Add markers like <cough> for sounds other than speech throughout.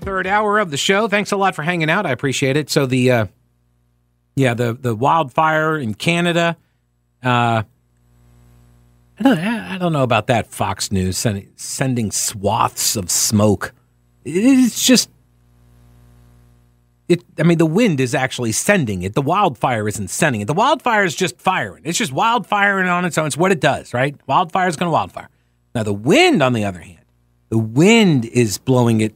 third hour of the show. Thanks a lot for hanging out. I appreciate it. So the uh, yeah the the wildfire in Canada. Uh, I don't I don't know about that. Fox News sending sending swaths of smoke. It's just it. I mean, the wind is actually sending it. The wildfire isn't sending it. The wildfire is just firing. It's just wildfiring on its own. It's what it does, right? Wildfire is going to wildfire. Now the wind, on the other hand, the wind is blowing it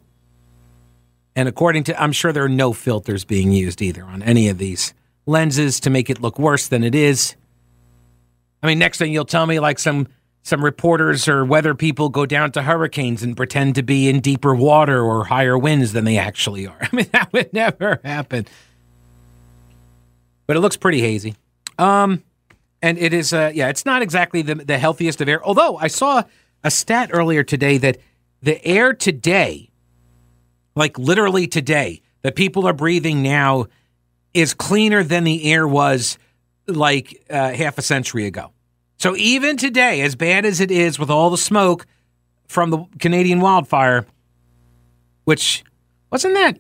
and according to, I'm sure there are no filters being used either on any of these lenses to make it look worse than it is. I mean, next thing you'll tell me, like some some reporters or weather people go down to hurricanes and pretend to be in deeper water or higher winds than they actually are. <laughs> I mean, that would never happen. But it looks pretty hazy. Um, and it is, uh, yeah, it's not exactly the, the healthiest of air. Although I saw a stat earlier today that the air today like literally today, that people are breathing now is cleaner than the air was like uh, half a century ago. So even today, as bad as it is with all the smoke from the Canadian wildfire, which wasn't that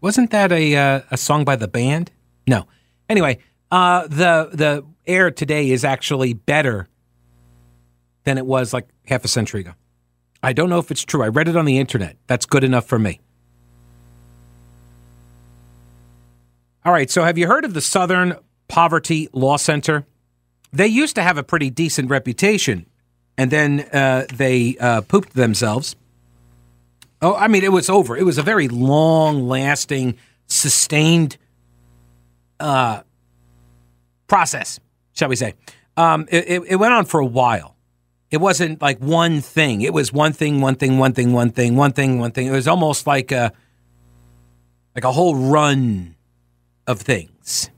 wasn't that a uh, a song by the band? No. Anyway, uh, the the air today is actually better than it was like half a century ago. I don't know if it's true. I read it on the internet. That's good enough for me. All right, so have you heard of the Southern Poverty Law Center? They used to have a pretty decent reputation, and then uh, they uh, pooped themselves. Oh, I mean, it was over. It was a very long lasting, sustained uh, process, shall we say. Um, it, it went on for a while. It wasn't like one thing. It was one thing, one thing, one thing, one thing, one thing, one thing. It was almost like a like a whole run of things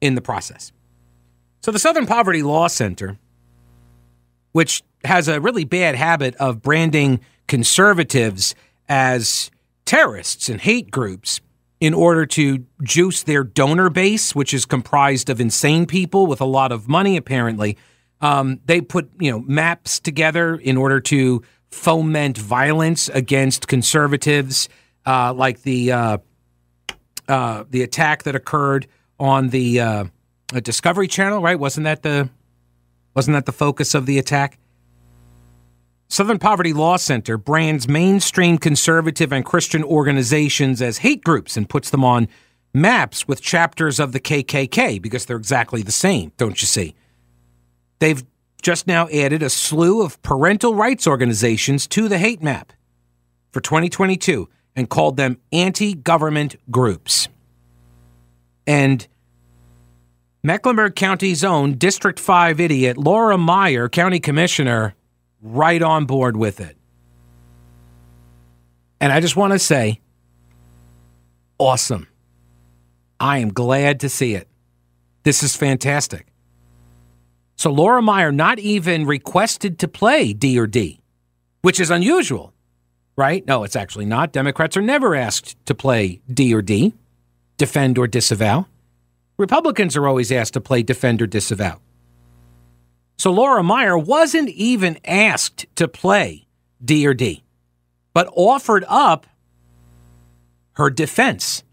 in the process. So the Southern Poverty Law Center, which has a really bad habit of branding conservatives as terrorists and hate groups in order to juice their donor base, which is comprised of insane people with a lot of money, apparently. Um, they put you know maps together in order to foment violence against conservatives, uh, like the uh, uh, the attack that occurred on the uh, Discovery Channel. Right? Wasn't that the wasn't that the focus of the attack? Southern Poverty Law Center brands mainstream conservative and Christian organizations as hate groups and puts them on maps with chapters of the KKK because they're exactly the same, don't you see? They've just now added a slew of parental rights organizations to the hate map for 2022 and called them anti government groups. And Mecklenburg County's own District 5 idiot, Laura Meyer, County Commissioner, right on board with it. And I just want to say, awesome. I am glad to see it. This is fantastic. So Laura Meyer not even requested to play D or D, which is unusual, right? No, it's actually not. Democrats are never asked to play D or D, defend or disavow. Republicans are always asked to play defend or disavow. So Laura Meyer wasn't even asked to play D or D, but offered up her defense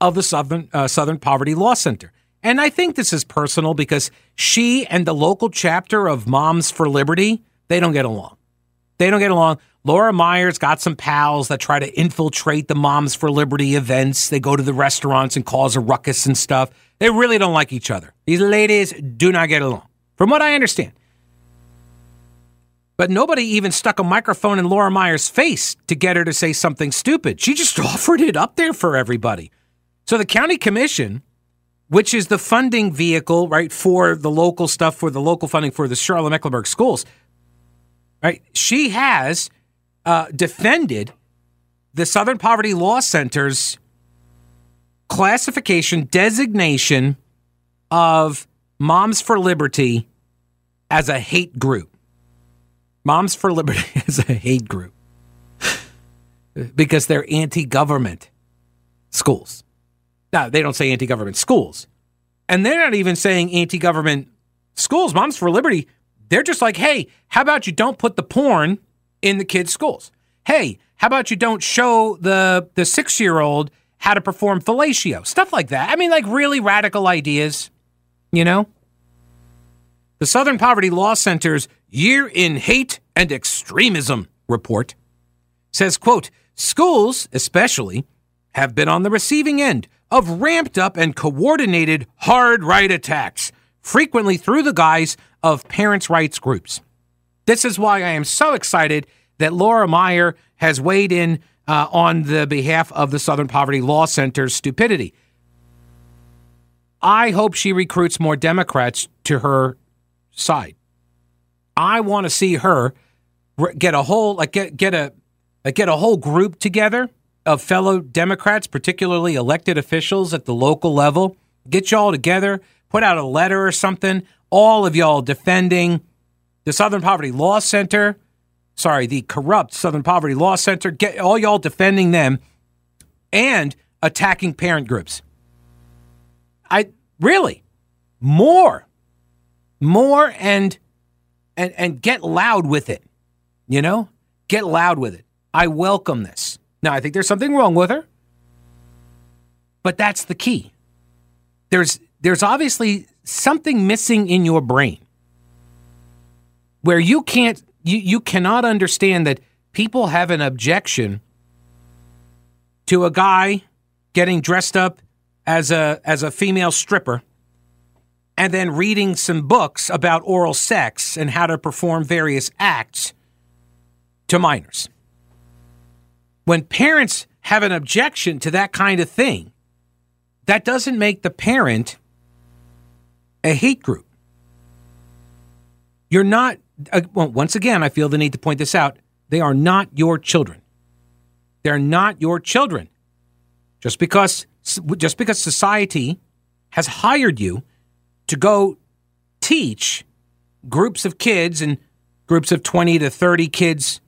of the Southern, uh, Southern Poverty Law Center. And I think this is personal because she and the local chapter of Moms for Liberty, they don't get along. They don't get along. Laura Meyer's got some pals that try to infiltrate the Moms for Liberty events. They go to the restaurants and cause a ruckus and stuff. They really don't like each other. These ladies do not get along, from what I understand. But nobody even stuck a microphone in Laura Meyer's face to get her to say something stupid. She just <laughs> offered it up there for everybody. So the county commission which is the funding vehicle, right, for the local stuff, for the local funding for the Charlotte Mecklenburg schools. Right? She has uh, defended the Southern Poverty Law Center's classification designation of Moms for Liberty as a hate group. Moms for Liberty <laughs> is a hate group <laughs> because they're anti government schools. Now, they don't say anti government schools. And they're not even saying anti government schools. Moms for Liberty, they're just like, hey, how about you don't put the porn in the kids' schools? Hey, how about you don't show the, the six year old how to perform fellatio? Stuff like that. I mean, like really radical ideas, you know? The Southern Poverty Law Center's Year in Hate and Extremism report says, quote, schools, especially, have been on the receiving end of ramped up and coordinated hard right attacks, frequently through the guise of parents' rights groups. This is why I am so excited that Laura Meyer has weighed in uh, on the behalf of the Southern Poverty Law Center's stupidity. I hope she recruits more Democrats to her side. I want to see her get a whole like get get a get a whole group together of fellow Democrats, particularly elected officials at the local level. Get y'all together, put out a letter or something. All of y'all defending the Southern Poverty Law Center. Sorry, the corrupt Southern Poverty Law Center. Get all y'all defending them and attacking parent groups. I really more more and and and get loud with it. You know? Get loud with it. I welcome this. Now, I think there's something wrong with her. But that's the key. There's there's obviously something missing in your brain where you can't you, you cannot understand that people have an objection to a guy getting dressed up as a as a female stripper and then reading some books about oral sex and how to perform various acts to minors. When parents have an objection to that kind of thing, that doesn't make the parent a hate group. You're not, uh, well, once again, I feel the need to point this out. They are not your children. They're not your children. Just because, just because society has hired you to go teach groups of kids and groups of 20 to 30 kids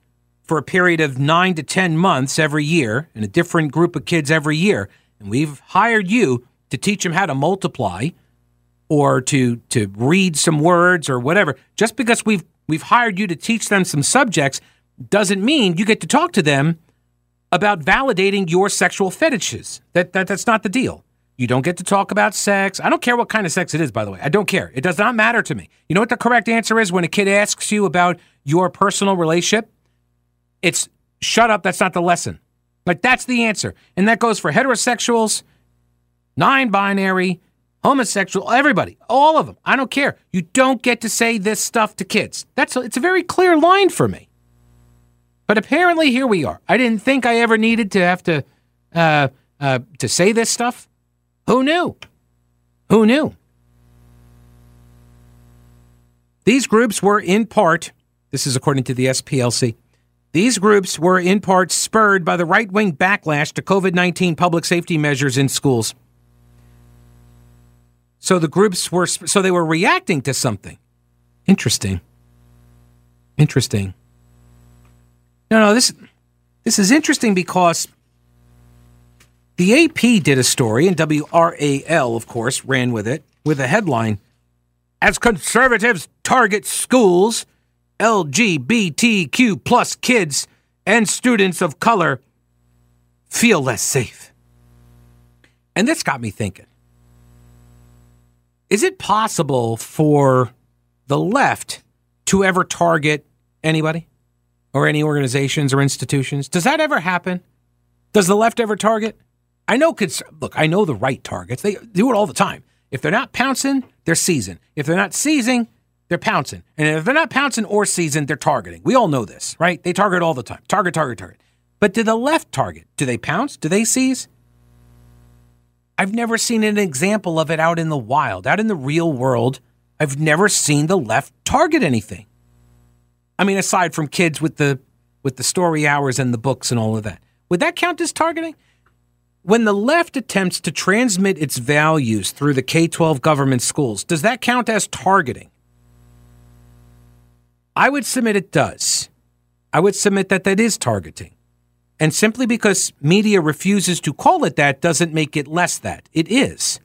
for a period of nine to 10 months every year and a different group of kids every year. And we've hired you to teach them how to multiply or to, to read some words or whatever. Just because we've, we've hired you to teach them some subjects doesn't mean you get to talk to them about validating your sexual fetishes. That, that, that's not the deal. You don't get to talk about sex. I don't care what kind of sex it is, by the way. I don't care. It does not matter to me. You know what the correct answer is when a kid asks you about your personal relationship? It's shut up. That's not the lesson. Like, that's the answer. And that goes for heterosexuals, non binary, homosexual, everybody, all of them. I don't care. You don't get to say this stuff to kids. That's a, it's a very clear line for me. But apparently, here we are. I didn't think I ever needed to have to uh, uh, to say this stuff. Who knew? Who knew? These groups were in part, this is according to the SPLC, these groups were in part spurred by the right wing backlash to COVID 19 public safety measures in schools. So the groups were, so they were reacting to something. Interesting. Interesting. No, no, this, this is interesting because the AP did a story, and WRAL, of course, ran with it with a headline As conservatives target schools, LGBTQ plus kids and students of color feel less safe. And this got me thinking Is it possible for the left to ever target anybody or any organizations or institutions? Does that ever happen? Does the left ever target? I know, cons- look, I know the right targets. They do it all the time. If they're not pouncing, they're seizing. If they're not seizing, they're pouncing. And if they're not pouncing or seizing, they're targeting. We all know this, right? They target all the time. Target, target, target. But do the left target? Do they pounce? Do they seize? I've never seen an example of it out in the wild, out in the real world. I've never seen the left target anything. I mean, aside from kids with the with the story hours and the books and all of that. Would that count as targeting? When the left attempts to transmit its values through the K 12 government schools, does that count as targeting? I would submit it does. I would submit that that is targeting. And simply because media refuses to call it that doesn't make it less that. It is.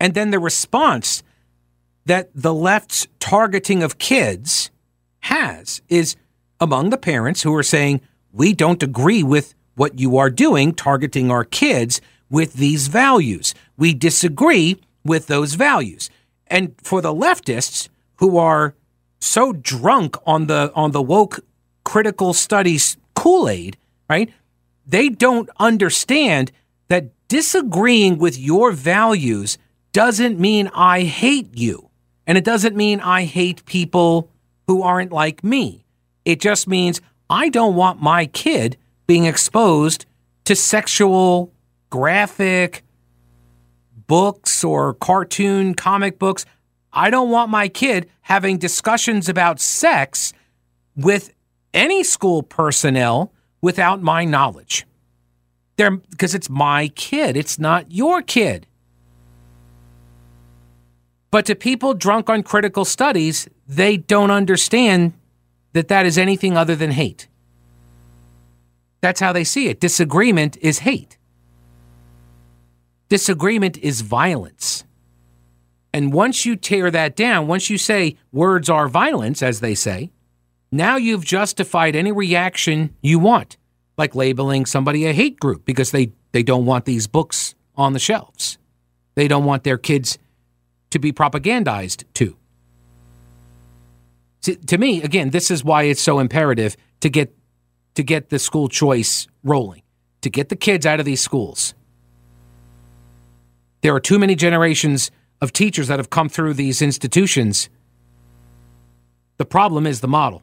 And then the response that the left's targeting of kids has is among the parents who are saying, we don't agree with what you are doing, targeting our kids with these values. We disagree with those values. And for the leftists who are so drunk on the on the woke critical studies Kool-Aid, right? They don't understand that disagreeing with your values doesn't mean I hate you. And it doesn't mean I hate people who aren't like me. It just means I don't want my kid being exposed to sexual, graphic books or cartoon comic books. I don't want my kid having discussions about sex with any school personnel without my knowledge. There, because it's my kid, it's not your kid. But to people drunk on critical studies, they don't understand that that is anything other than hate. That's how they see it. Disagreement is hate. Disagreement is violence. And once you tear that down, once you say words are violence, as they say, now you've justified any reaction you want, like labeling somebody a hate group because they, they don't want these books on the shelves. They don't want their kids to be propagandized to. to. To me, again, this is why it's so imperative to get to get the school choice rolling, to get the kids out of these schools. There are too many generations of teachers that have come through these institutions. The problem is the model.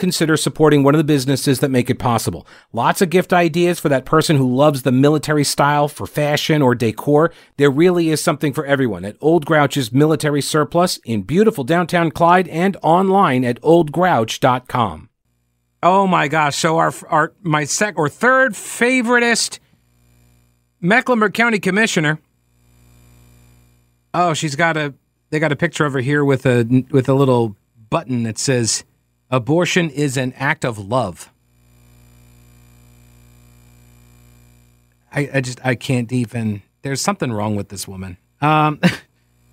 consider supporting one of the businesses that make it possible. Lots of gift ideas for that person who loves the military style for fashion or decor. There really is something for everyone at Old Grouch's Military Surplus in beautiful downtown Clyde and online at oldgrouch.com. Oh my gosh! So our our my sec or third favoriteest Mecklenburg County Commissioner. Oh, she's got a. They got a picture over here with a with a little button that says Abortion is an act of love. I, I just I can't even. There's something wrong with this woman. Um,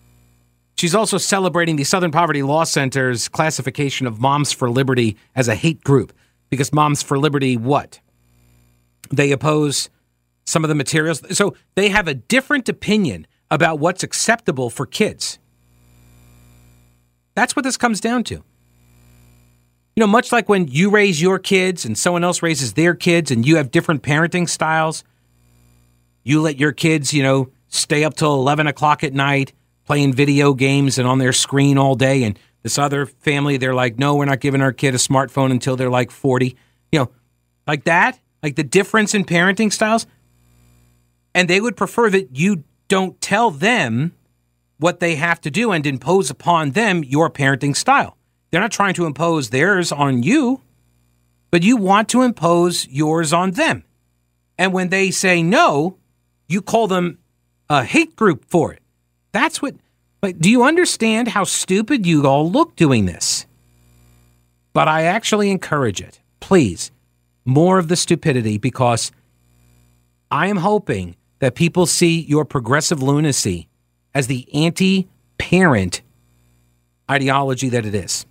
<laughs> she's also celebrating the Southern Poverty Law Center's classification of Moms for Liberty as a hate group because Moms for Liberty what? They oppose some of the materials. So they have a different opinion about what's acceptable for kids. That's what this comes down to. You know, much like when you raise your kids and someone else raises their kids and you have different parenting styles, you let your kids, you know, stay up till 11 o'clock at night playing video games and on their screen all day. And this other family, they're like, no, we're not giving our kid a smartphone until they're like 40. You know, like that, like the difference in parenting styles. And they would prefer that you don't tell them what they have to do and impose upon them your parenting style. They're not trying to impose theirs on you, but you want to impose yours on them. And when they say no, you call them a hate group for it. That's what, like, do you understand how stupid you all look doing this? But I actually encourage it. Please, more of the stupidity because I am hoping that people see your progressive lunacy as the anti parent ideology that it is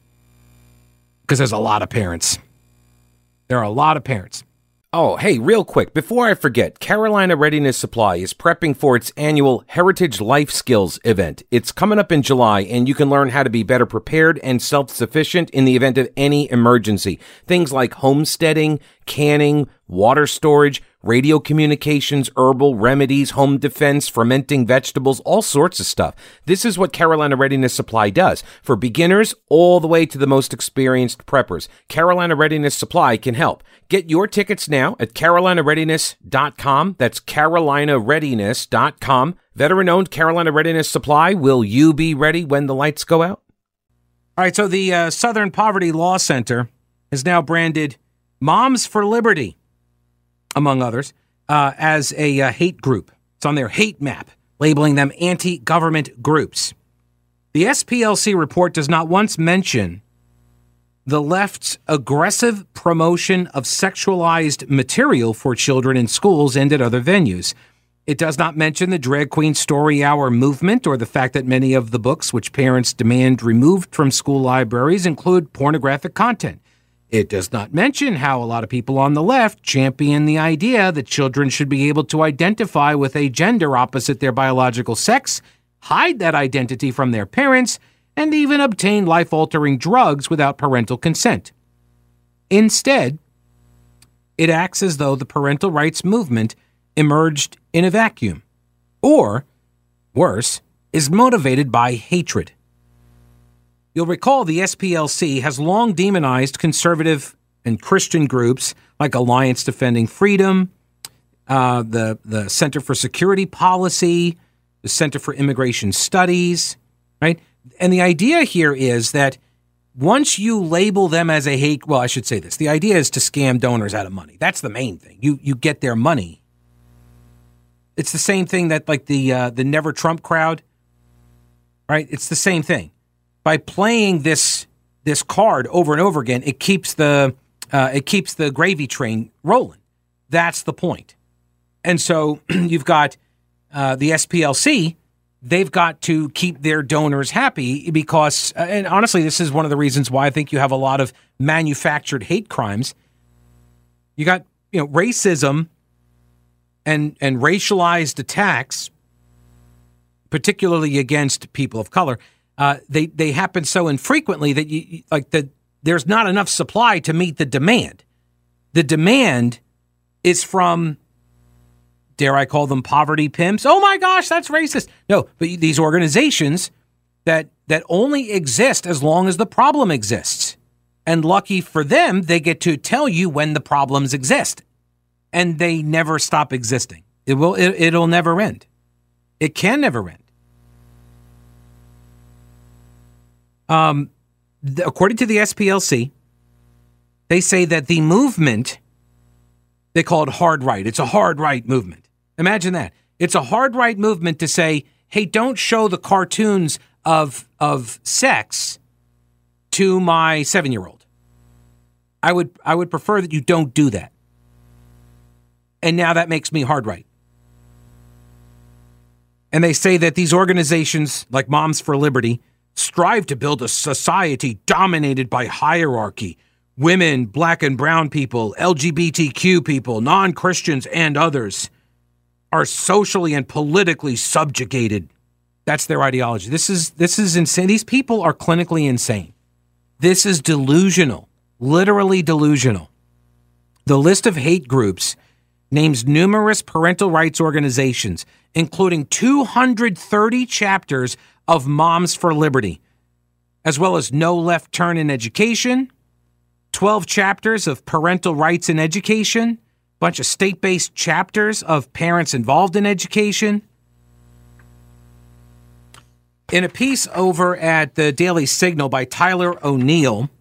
because there's a lot of parents. There are a lot of parents. Oh, hey, real quick, before I forget, Carolina Readiness Supply is prepping for its annual Heritage Life Skills event. It's coming up in July, and you can learn how to be better prepared and self sufficient in the event of any emergency. Things like homesteading, canning, water storage, radio communications, herbal remedies, home defense, fermenting vegetables, all sorts of stuff. This is what Carolina Readiness Supply does for beginners all the way to the most experienced preppers. Carolina Readiness Supply can help. Get your tickets now at carolinareadiness.com. That's carolinareadiness.com. Veteran owned Carolina Readiness Supply. Will you be ready when the lights go out? All right, so the uh, Southern Poverty Law Center is now branded Moms for Liberty among others, uh, as a uh, hate group. It's on their hate map, labeling them anti government groups. The SPLC report does not once mention the left's aggressive promotion of sexualized material for children in schools and at other venues. It does not mention the drag queen story hour movement or the fact that many of the books which parents demand removed from school libraries include pornographic content. It does not mention how a lot of people on the left champion the idea that children should be able to identify with a gender opposite their biological sex, hide that identity from their parents, and even obtain life altering drugs without parental consent. Instead, it acts as though the parental rights movement emerged in a vacuum, or, worse, is motivated by hatred. You'll recall the SPLC has long demonized conservative and Christian groups like Alliance Defending Freedom, uh, the, the Center for Security Policy, the Center for Immigration Studies, right? And the idea here is that once you label them as a hate, well, I should say this: the idea is to scam donors out of money. That's the main thing. You you get their money. It's the same thing that like the uh, the Never Trump crowd, right? It's the same thing by playing this this card over and over again, it keeps the uh, it keeps the gravy train rolling. That's the point. And so <clears throat> you've got uh, the SPLC. They've got to keep their donors happy because, uh, and honestly, this is one of the reasons why I think you have a lot of manufactured hate crimes. You got you know racism and and racialized attacks, particularly against people of color uh, they they happen so infrequently that you like the there's not enough supply to meet the demand. The demand is from dare I call them poverty pimps? Oh my gosh, that's racist. No, but these organizations that that only exist as long as the problem exists. And lucky for them, they get to tell you when the problems exist. And they never stop existing. It will it, it'll never end. It can never end. Um, the, according to the SPLC, they say that the movement, they call it hard right. It's a hard right movement. Imagine that. It's a hard right movement to say, hey, don't show the cartoons of, of sex to my seven year old. I would, I would prefer that you don't do that. And now that makes me hard right. And they say that these organizations like Moms for Liberty strive to build a society dominated by hierarchy. Women, black and brown people, LGBTQ people, non Christians, and others are socially and politically subjugated. That's their ideology. This is this is insane. These people are clinically insane. This is delusional, literally delusional. The list of hate groups names numerous parental rights organizations, including 230 chapters of Moms for Liberty, as well as No Left Turn in Education, 12 chapters of Parental Rights in Education, a bunch of state based chapters of parents involved in education. In a piece over at the Daily Signal by Tyler O'Neill,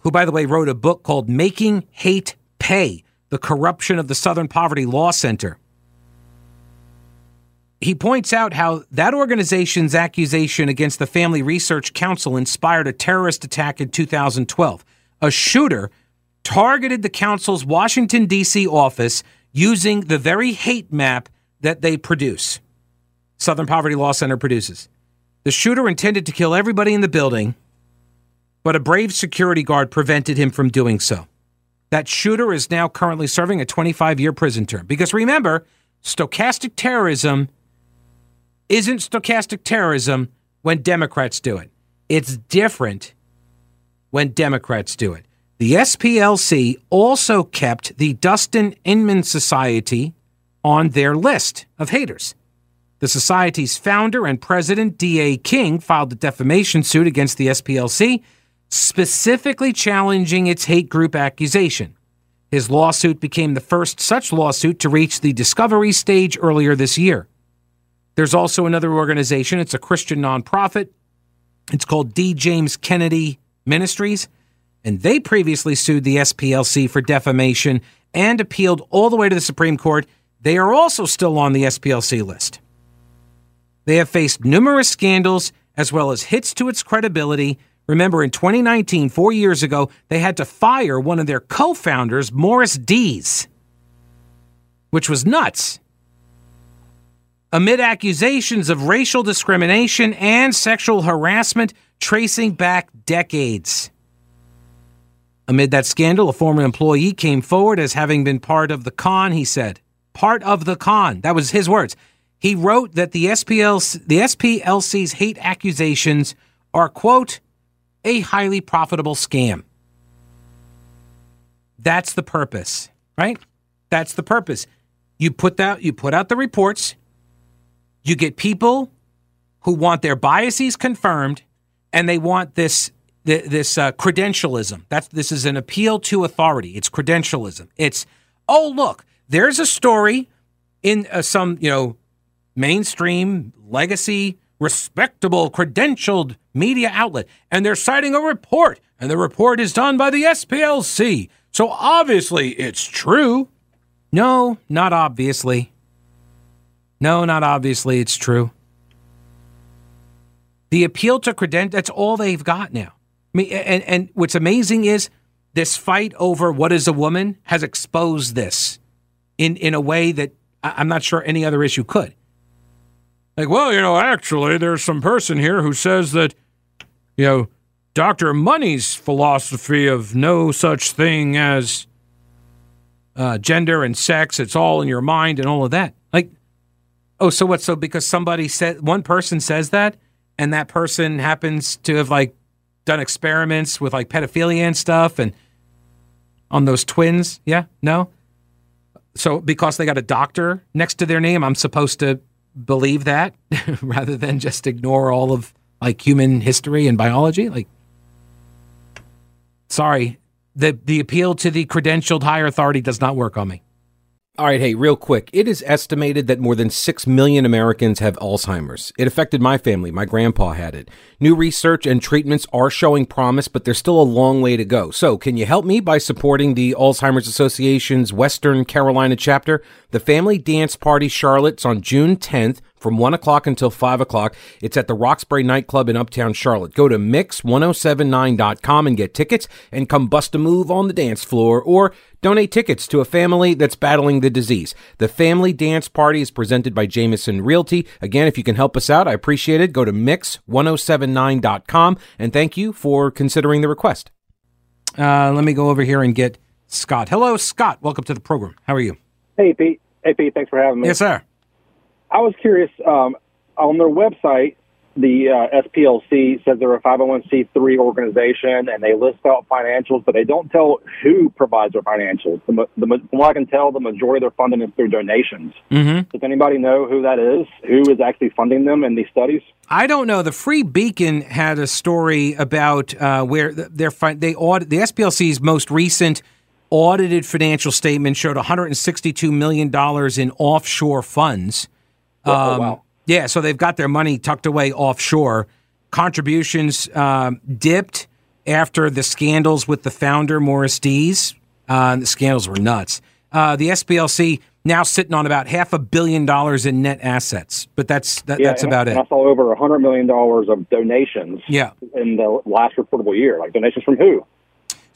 who, by the way, wrote a book called Making Hate Pay The Corruption of the Southern Poverty Law Center he points out how that organization's accusation against the Family Research Council inspired a terrorist attack in 2012. A shooter targeted the council's Washington, D.C. office using the very hate map that they produce. Southern Poverty Law Center produces. The shooter intended to kill everybody in the building, but a brave security guard prevented him from doing so. That shooter is now currently serving a 25 year prison term. Because remember, stochastic terrorism isn't stochastic terrorism when Democrats do it. It's different when Democrats do it. The SPLC also kept the Dustin Inman Society on their list of haters. The Society's founder and president, D.A. King, filed a defamation suit against the SPLC, specifically challenging its hate group accusation. His lawsuit became the first such lawsuit to reach the discovery stage earlier this year. There's also another organization, it's a Christian nonprofit. It's called D. James Kennedy Ministries, and they previously sued the SPLC for defamation and appealed all the way to the Supreme Court. They are also still on the SPLC list. They have faced numerous scandals as well as hits to its credibility. Remember, in 2019, four years ago, they had to fire one of their co founders, Morris Dees, which was nuts. Amid accusations of racial discrimination and sexual harassment tracing back decades. Amid that scandal, a former employee came forward as having been part of the con, he said. Part of the con. That was his words. He wrote that the SPLC, the SPLC's hate accusations are, quote, a highly profitable scam. That's the purpose, right? That's the purpose. You put out you put out the reports, you get people who want their biases confirmed and they want this this uh, credentialism. That's this is an appeal to authority. It's credentialism. It's oh look, there's a story in uh, some you know mainstream legacy respectable credentialed media outlet and they're citing a report and the report is done by the SPLC. So obviously it's true. No, not obviously. No, not obviously it's true. The appeal to credential, that's all they've got now. I mean, and, and what's amazing is this fight over what is a woman has exposed this in, in a way that I'm not sure any other issue could. Like, well, you know, actually, there's some person here who says that, you know, Dr. Money's philosophy of no such thing as uh, gender and sex, it's all in your mind and all of that. Oh, so what? So because somebody said, one person says that, and that person happens to have like done experiments with like pedophilia and stuff and on those twins. Yeah, no. So because they got a doctor next to their name, I'm supposed to believe that <laughs> rather than just ignore all of like human history and biology. Like, sorry, the the appeal to the credentialed higher authority does not work on me. All right, hey, real quick. It is estimated that more than 6 million Americans have Alzheimer's. It affected my family. My grandpa had it. New research and treatments are showing promise, but there's still a long way to go. So, can you help me by supporting the Alzheimer's Association's Western Carolina chapter? The Family Dance Party Charlotte's on June 10th from 1 o'clock until 5 o'clock. It's at the Roxbury nightclub in Uptown Charlotte. Go to mix1079.com and get tickets and come bust a move on the dance floor or donate tickets to a family that's battling the disease. The Family Dance Party is presented by Jameson Realty. Again, if you can help us out, I appreciate it. Go to mix1079.com and thank you for considering the request. Uh, let me go over here and get Scott. Hello, Scott. Welcome to the program. How are you? Hey, Pete. Hey, Pete. Thanks for having me. Yes, sir. I was curious um, on their website. The uh, SPLC says they're a 501c3 organization, and they list out financials, but they don't tell who provides their financials. The, the, from what I can tell, the majority of their funding is through donations. Mm-hmm. Does anybody know who that is? Who is actually funding them in these studies? I don't know. The Free Beacon had a story about uh, where they're they audit the SPLC's most recent audited financial statement showed 162 million dollars in offshore funds Oh, um, wow. Yeah, so they've got their money tucked away offshore. Contributions um, dipped after the scandals with the founder, Morris Dees. Uh, the scandals were nuts. Uh, the SPLC now sitting on about half a billion dollars in net assets, but that's that, yeah, that's about I, it. I saw over a hundred million dollars of donations. Yeah. in the last reportable year, like donations from who?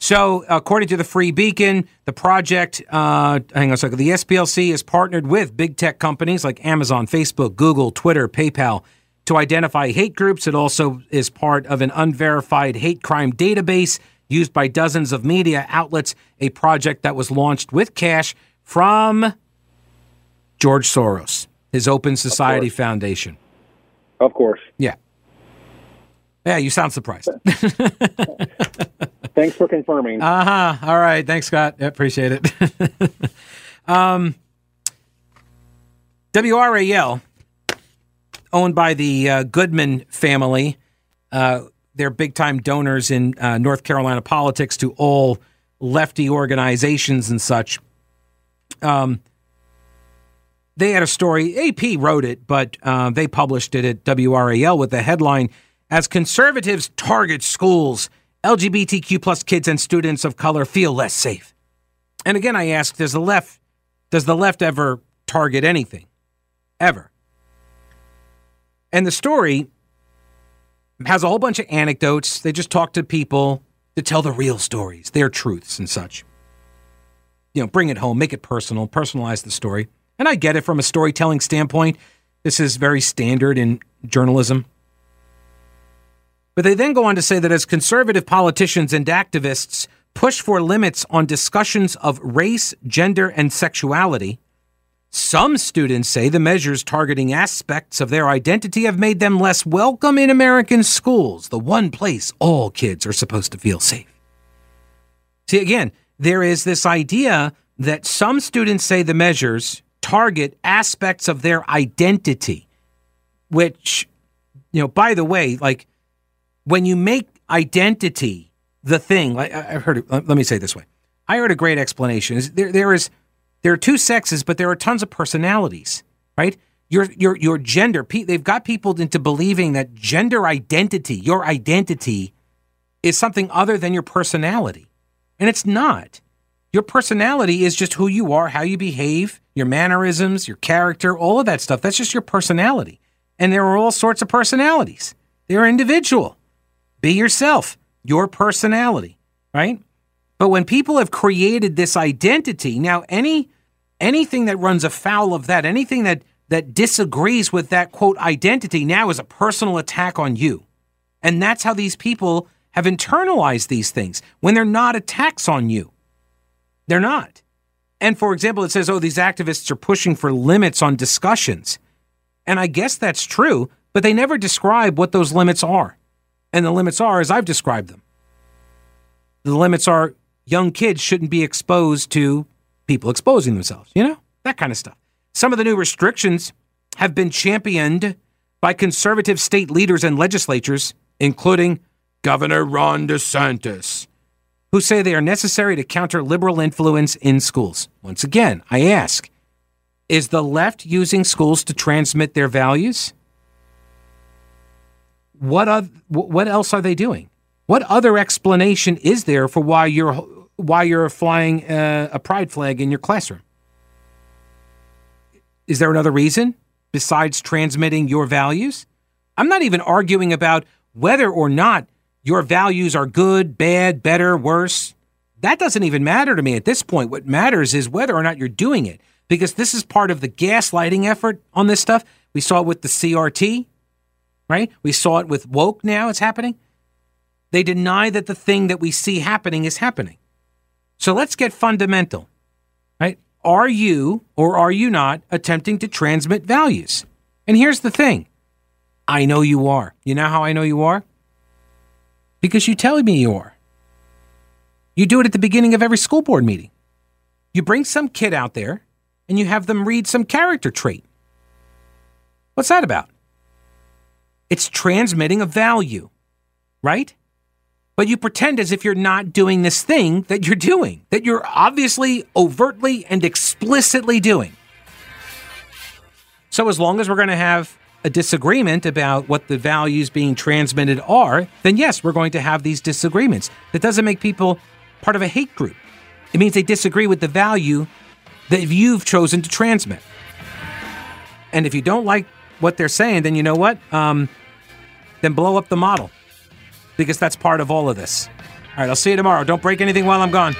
So, according to the Free Beacon, the project, uh, hang on a second, the SPLC is partnered with big tech companies like Amazon, Facebook, Google, Twitter, PayPal to identify hate groups. It also is part of an unverified hate crime database used by dozens of media outlets, a project that was launched with cash from George Soros, his Open Society Foundation. Of course. Yeah. Yeah, you sound surprised. <laughs> Thanks for confirming. Uh huh. All right. Thanks, Scott. I appreciate it. <laughs> um, WRAL, owned by the uh, Goodman family, uh, they're big time donors in uh, North Carolina politics to all lefty organizations and such. Um, they had a story. AP wrote it, but uh, they published it at WRAL with the headline As conservatives target schools, LGBTQ plus kids and students of color feel less safe. And again, I ask, does the left does the left ever target anything? Ever. And the story has a whole bunch of anecdotes. They just talk to people to tell the real stories, their truths and such. You know, bring it home, make it personal, personalize the story. And I get it from a storytelling standpoint. This is very standard in journalism. But they then go on to say that as conservative politicians and activists push for limits on discussions of race, gender, and sexuality, some students say the measures targeting aspects of their identity have made them less welcome in American schools, the one place all kids are supposed to feel safe. See, again, there is this idea that some students say the measures target aspects of their identity, which, you know, by the way, like when you make identity the thing, like I heard it, let me say it this way. I heard a great explanation. There, there is there are two sexes, but there are tons of personalities, right? Your your your gender. They've got people into believing that gender identity, your identity, is something other than your personality, and it's not. Your personality is just who you are, how you behave, your mannerisms, your character, all of that stuff. That's just your personality, and there are all sorts of personalities. They're individual. Be yourself, your personality, right? But when people have created this identity, now any anything that runs afoul of that, anything that that disagrees with that quote identity now is a personal attack on you. And that's how these people have internalized these things when they're not attacks on you. They're not. And for example, it says, oh, these activists are pushing for limits on discussions. And I guess that's true, but they never describe what those limits are. And the limits are as I've described them. The limits are young kids shouldn't be exposed to people exposing themselves, you know, that kind of stuff. Some of the new restrictions have been championed by conservative state leaders and legislatures, including Governor Ron DeSantis, who say they are necessary to counter liberal influence in schools. Once again, I ask is the left using schools to transmit their values? What, are, what else are they doing? What other explanation is there for why you're why you're flying a, a pride flag in your classroom? Is there another reason besides transmitting your values? I'm not even arguing about whether or not your values are good, bad, better, worse. That doesn't even matter to me at this point. What matters is whether or not you're doing it, because this is part of the gaslighting effort on this stuff. We saw it with the CRT, right? We saw it with woke now, it's happening. They deny that the thing that we see happening is happening. So let's get fundamental, right? Are you or are you not attempting to transmit values? And here's the thing I know you are. You know how I know you are? Because you tell me you are. You do it at the beginning of every school board meeting. You bring some kid out there and you have them read some character trait. What's that about? It's transmitting a value, right? but you pretend as if you're not doing this thing that you're doing, that you're obviously, overtly, and explicitly doing. So, as long as we're going to have a disagreement about what the values being transmitted are, then yes, we're going to have these disagreements. That doesn't make people part of a hate group. It means they disagree with the value that you've chosen to transmit. And if you don't like what they're saying, then you know what? Um, then blow up the model because that's part of all of this. All right, I'll see you tomorrow. Don't break anything while I'm gone.